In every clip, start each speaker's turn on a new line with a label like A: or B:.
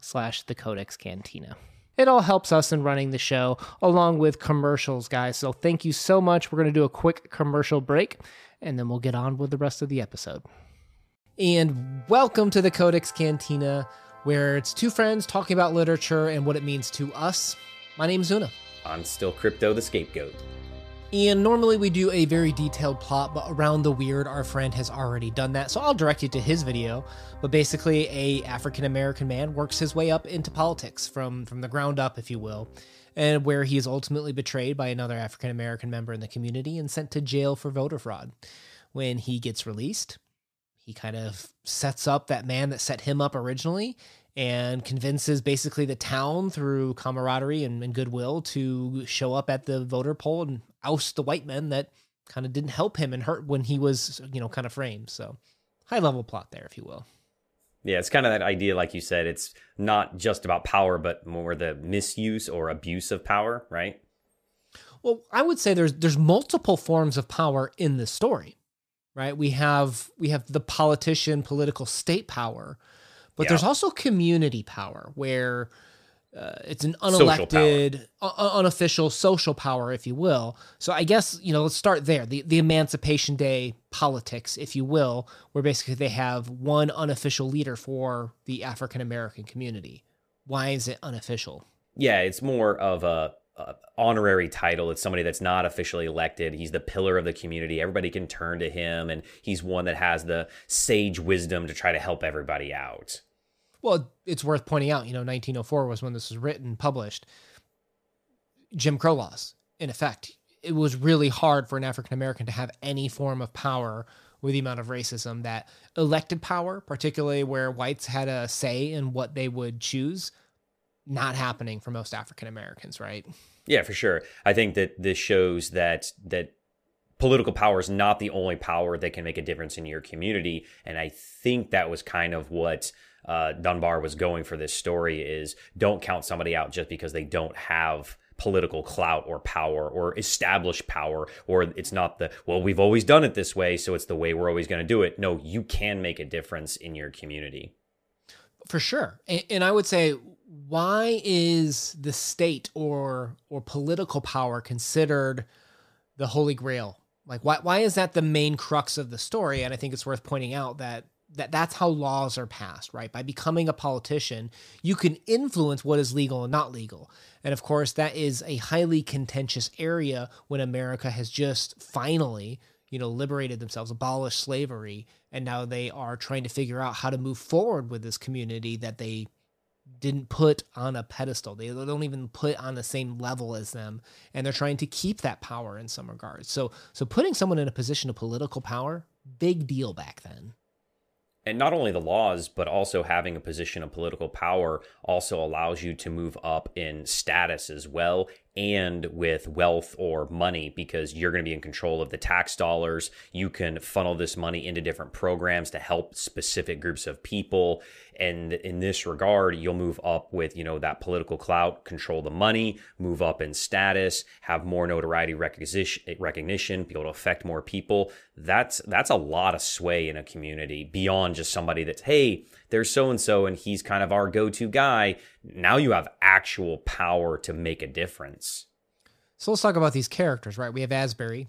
A: slash the codex cantina. It all helps us in running the show along with commercials guys. So thank you so much. We're going to do a quick commercial break and then we'll get on with the rest of the episode. And welcome to the codex cantina where it's two friends talking about literature and what it means to us. My name's una.
B: I'm still crypto the scapegoat
A: and normally we do a very detailed plot, but around the weird, our friend has already done that. So I'll direct you to his video. But basically, a African American man works his way up into politics from from the ground up, if you will, and where he is ultimately betrayed by another African American member in the community and sent to jail for voter fraud. When he gets released, he kind of sets up that man that set him up originally and convinces basically the town through camaraderie and, and, goodwill to show up at the voter poll and oust the white men that kind of didn't help him and hurt when he was, you know, kind of framed. So high level plot there, if you will.
B: Yeah, it's kind of that idea, like you said, it's not just about power, but more the misuse or abuse of power, right?
A: Well, I would say there's there's multiple forms of power in this story, right? We have we have the politician, political state power, but yeah. there's also community power where uh, it's an unelected, uh, unofficial social power, if you will. So I guess you know, let's start there. The the Emancipation Day politics, if you will, where basically they have one unofficial leader for the African American community. Why is it unofficial?
B: Yeah, it's more of a, a honorary title. It's somebody that's not officially elected. He's the pillar of the community. Everybody can turn to him, and he's one that has the sage wisdom to try to help everybody out.
A: Well, it's worth pointing out, you know, 1904 was when this was written, published. Jim Crow laws, in effect. It was really hard for an African American to have any form of power with the amount of racism that elected power, particularly where whites had a say in what they would choose, not happening for most African Americans, right?
B: Yeah, for sure. I think that this shows that that political power is not the only power that can make a difference in your community, and I think that was kind of what uh, Dunbar was going for this story is don't count somebody out just because they don't have political clout or power or established power or it's not the well we've always done it this way so it's the way we're always going to do it. No you can make a difference in your community.
A: For sure. And, and i would say why is the state or or political power considered the holy grail? Like why why is that the main crux of the story? And i think it's worth pointing out that that that's how laws are passed, right? By becoming a politician, you can influence what is legal and not legal. And of course, that is a highly contentious area when America has just finally, you know, liberated themselves, abolished slavery, and now they are trying to figure out how to move forward with this community that they didn't put on a pedestal. They don't even put on the same level as them, and they're trying to keep that power in some regards. So, so putting someone in a position of political power, big deal back then
B: and not only the laws, but also having a position of political power also allows you to move up in status as well and with wealth or money because you're going to be in control of the tax dollars. You can funnel this money into different programs to help specific groups of people. And in this regard, you'll move up with, you know, that political clout, control the money, move up in status, have more notoriety recognition, be able to affect more people. That's that's a lot of sway in a community beyond just somebody that's, hey, there's so and so and he's kind of our go-to guy. Now you have actual power to make a difference.
A: So let's talk about these characters, right? We have Asbury,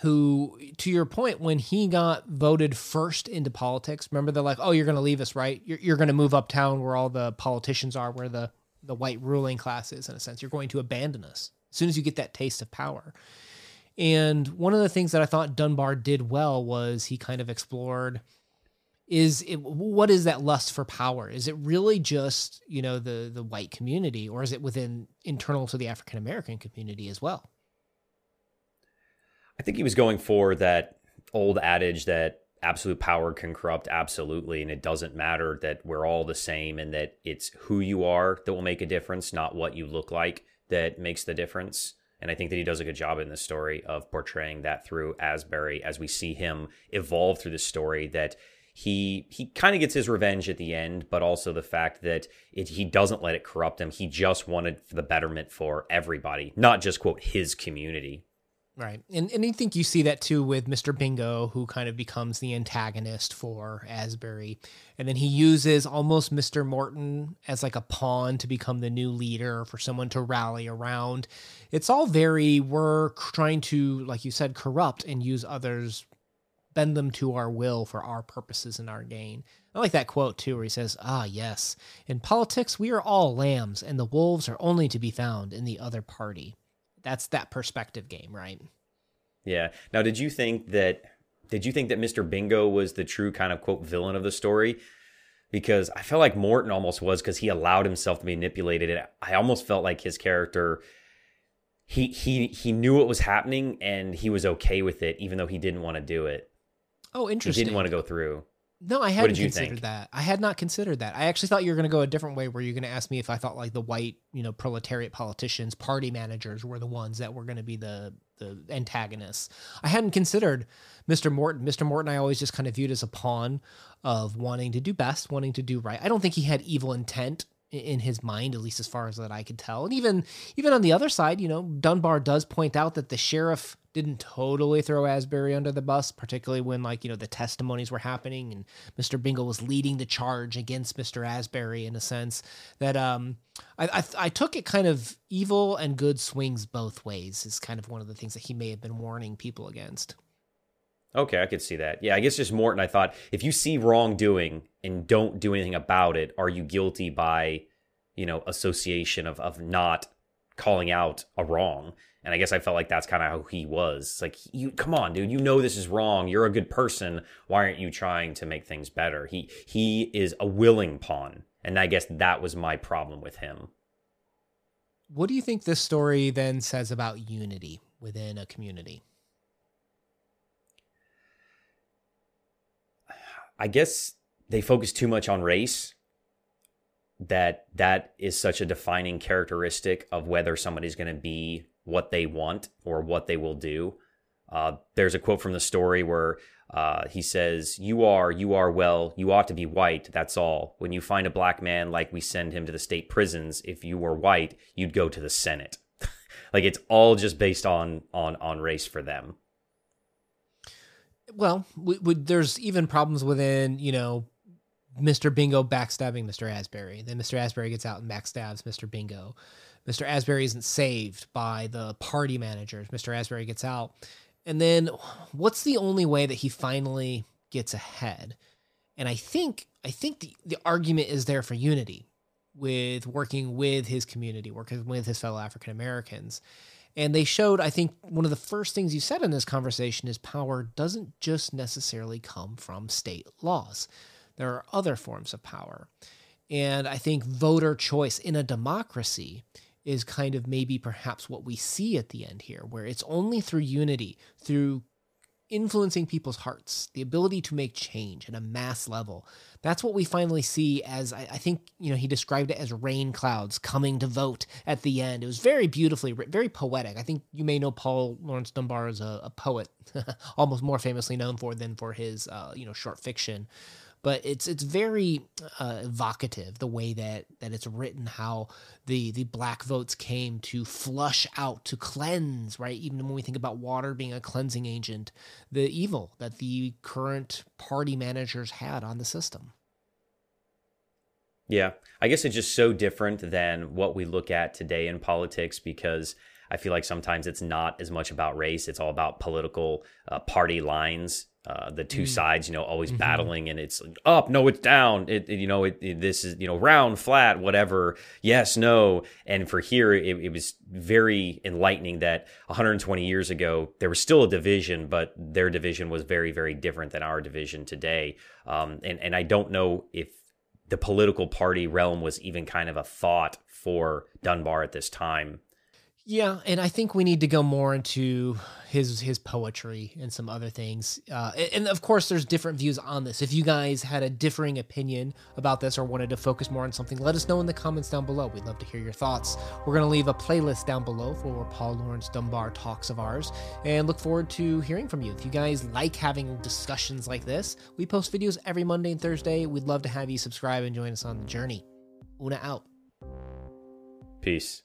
A: who, to your point, when he got voted first into politics, remember they're like, "Oh, you're going to leave us, right? You're, you're going to move uptown where all the politicians are, where the the white ruling class is, in a sense. You're going to abandon us as soon as you get that taste of power." And one of the things that I thought Dunbar did well was he kind of explored is it, what is that lust for power? Is it really just you know the the white community or is it within internal to the african american community as well?
B: I think he was going for that old adage that absolute power can corrupt absolutely and it doesn't matter that we're all the same and that it's who you are that will make a difference not what you look like that makes the difference. And i think that he does a good job in this story of portraying that through asbury as we see him evolve through the story that he he kind of gets his revenge at the end but also the fact that it, he doesn't let it corrupt him he just wanted the betterment for everybody not just quote his community
A: Right. And and I think you see that too with Mr. Bingo, who kind of becomes the antagonist for Asbury. And then he uses almost Mr. Morton as like a pawn to become the new leader for someone to rally around. It's all very, we're trying to, like you said, corrupt and use others, bend them to our will for our purposes and our gain. I like that quote too, where he says, Ah, yes, in politics, we are all lambs, and the wolves are only to be found in the other party that's that perspective game, right?
B: Yeah. Now, did you think that did you think that Mr. Bingo was the true kind of quote villain of the story? Because I felt like Morton almost was because he allowed himself to be manipulated. And I almost felt like his character he he he knew what was happening and he was okay with it, even though he didn't want to do it.
A: Oh, interesting.
B: He didn't want to go through.
A: No, I hadn't considered think? that. I had not considered that. I actually thought you were going to go a different way, where you're going to ask me if I thought like the white, you know, proletariat politicians, party managers were the ones that were going to be the the antagonists. I hadn't considered Mr. Morton. Mr. Morton, I always just kind of viewed as a pawn of wanting to do best, wanting to do right. I don't think he had evil intent in his mind, at least as far as that I could tell. And even even on the other side, you know, Dunbar does point out that the sheriff didn't totally throw Asbury under the bus, particularly when like you know the testimonies were happening and Mr. Bingle was leading the charge against Mr. Asbury in a sense that um I, I, I took it kind of evil and good swings both ways is kind of one of the things that he may have been warning people against.
B: Okay, I could see that. Yeah, I guess just Morton. I thought if you see wrongdoing and don't do anything about it, are you guilty by you know association of of not calling out a wrong? And I guess I felt like that's kind of how he was. It's like, you come on, dude, you know this is wrong. You're a good person. Why aren't you trying to make things better? He he is a willing pawn. And I guess that was my problem with him.
A: What do you think this story then says about unity within a community?
B: I guess they focus too much on race that that is such a defining characteristic of whether somebody's going to be what they want or what they will do. Uh, there's a quote from the story where uh, he says, "You are, you are well. You ought to be white. That's all. When you find a black man, like we send him to the state prisons, if you were white, you'd go to the Senate. like it's all just based on on on race for them."
A: Well, we, we, there's even problems within, you know, Mr. Bingo backstabbing Mr. Asbury. Then Mr. Asbury gets out and backstabs Mr. Bingo. Mr. Asbury isn't saved by the party managers. Mr. Asbury gets out. And then what's the only way that he finally gets ahead? And I think I think the, the argument is there for unity with working with his community, working with his fellow African Americans. And they showed, I think, one of the first things you said in this conversation is power doesn't just necessarily come from state laws. There are other forms of power. And I think voter choice in a democracy is kind of maybe perhaps what we see at the end here, where it's only through unity, through influencing people's hearts, the ability to make change at a mass level. That's what we finally see as I, I, think, you know, he described it as rain clouds coming to vote at the end. It was very beautifully, very poetic. I think you may know Paul Laurence Dunbar as a, a poet, almost more famously known for than for his, uh, you know, short fiction but it's it's very uh, evocative the way that that it's written how the the black votes came to flush out to cleanse right? Even when we think about water being a cleansing agent the evil that the current party managers had on the system.
B: Yeah. I guess it's just so different than what we look at today in politics because I feel like sometimes it's not as much about race; it's all about political uh, party lines uh, the two mm. sides, you know, always mm-hmm. battling, and it's up, no, it's down. It, it you know, it, it, this is you know round, flat, whatever. Yes, no. And for here, it, it, was very enlightening that 120 years ago there was still a division, but their division was very, very different than our division today. Um, and and I don't know if the political party realm was even kind of a thought for Dunbar at this time.
A: Yeah, and I think we need to go more into his his poetry and some other things. Uh, and of course, there's different views on this. If you guys had a differing opinion about this or wanted to focus more on something, let us know in the comments down below. We'd love to hear your thoughts. We're gonna leave a playlist down below for Paul Laurence Dunbar talks of ours, and look forward to hearing from you. If you guys like having discussions like this, we post videos every Monday and Thursday. We'd love to have you subscribe and join us on the journey. Una out.
B: Peace.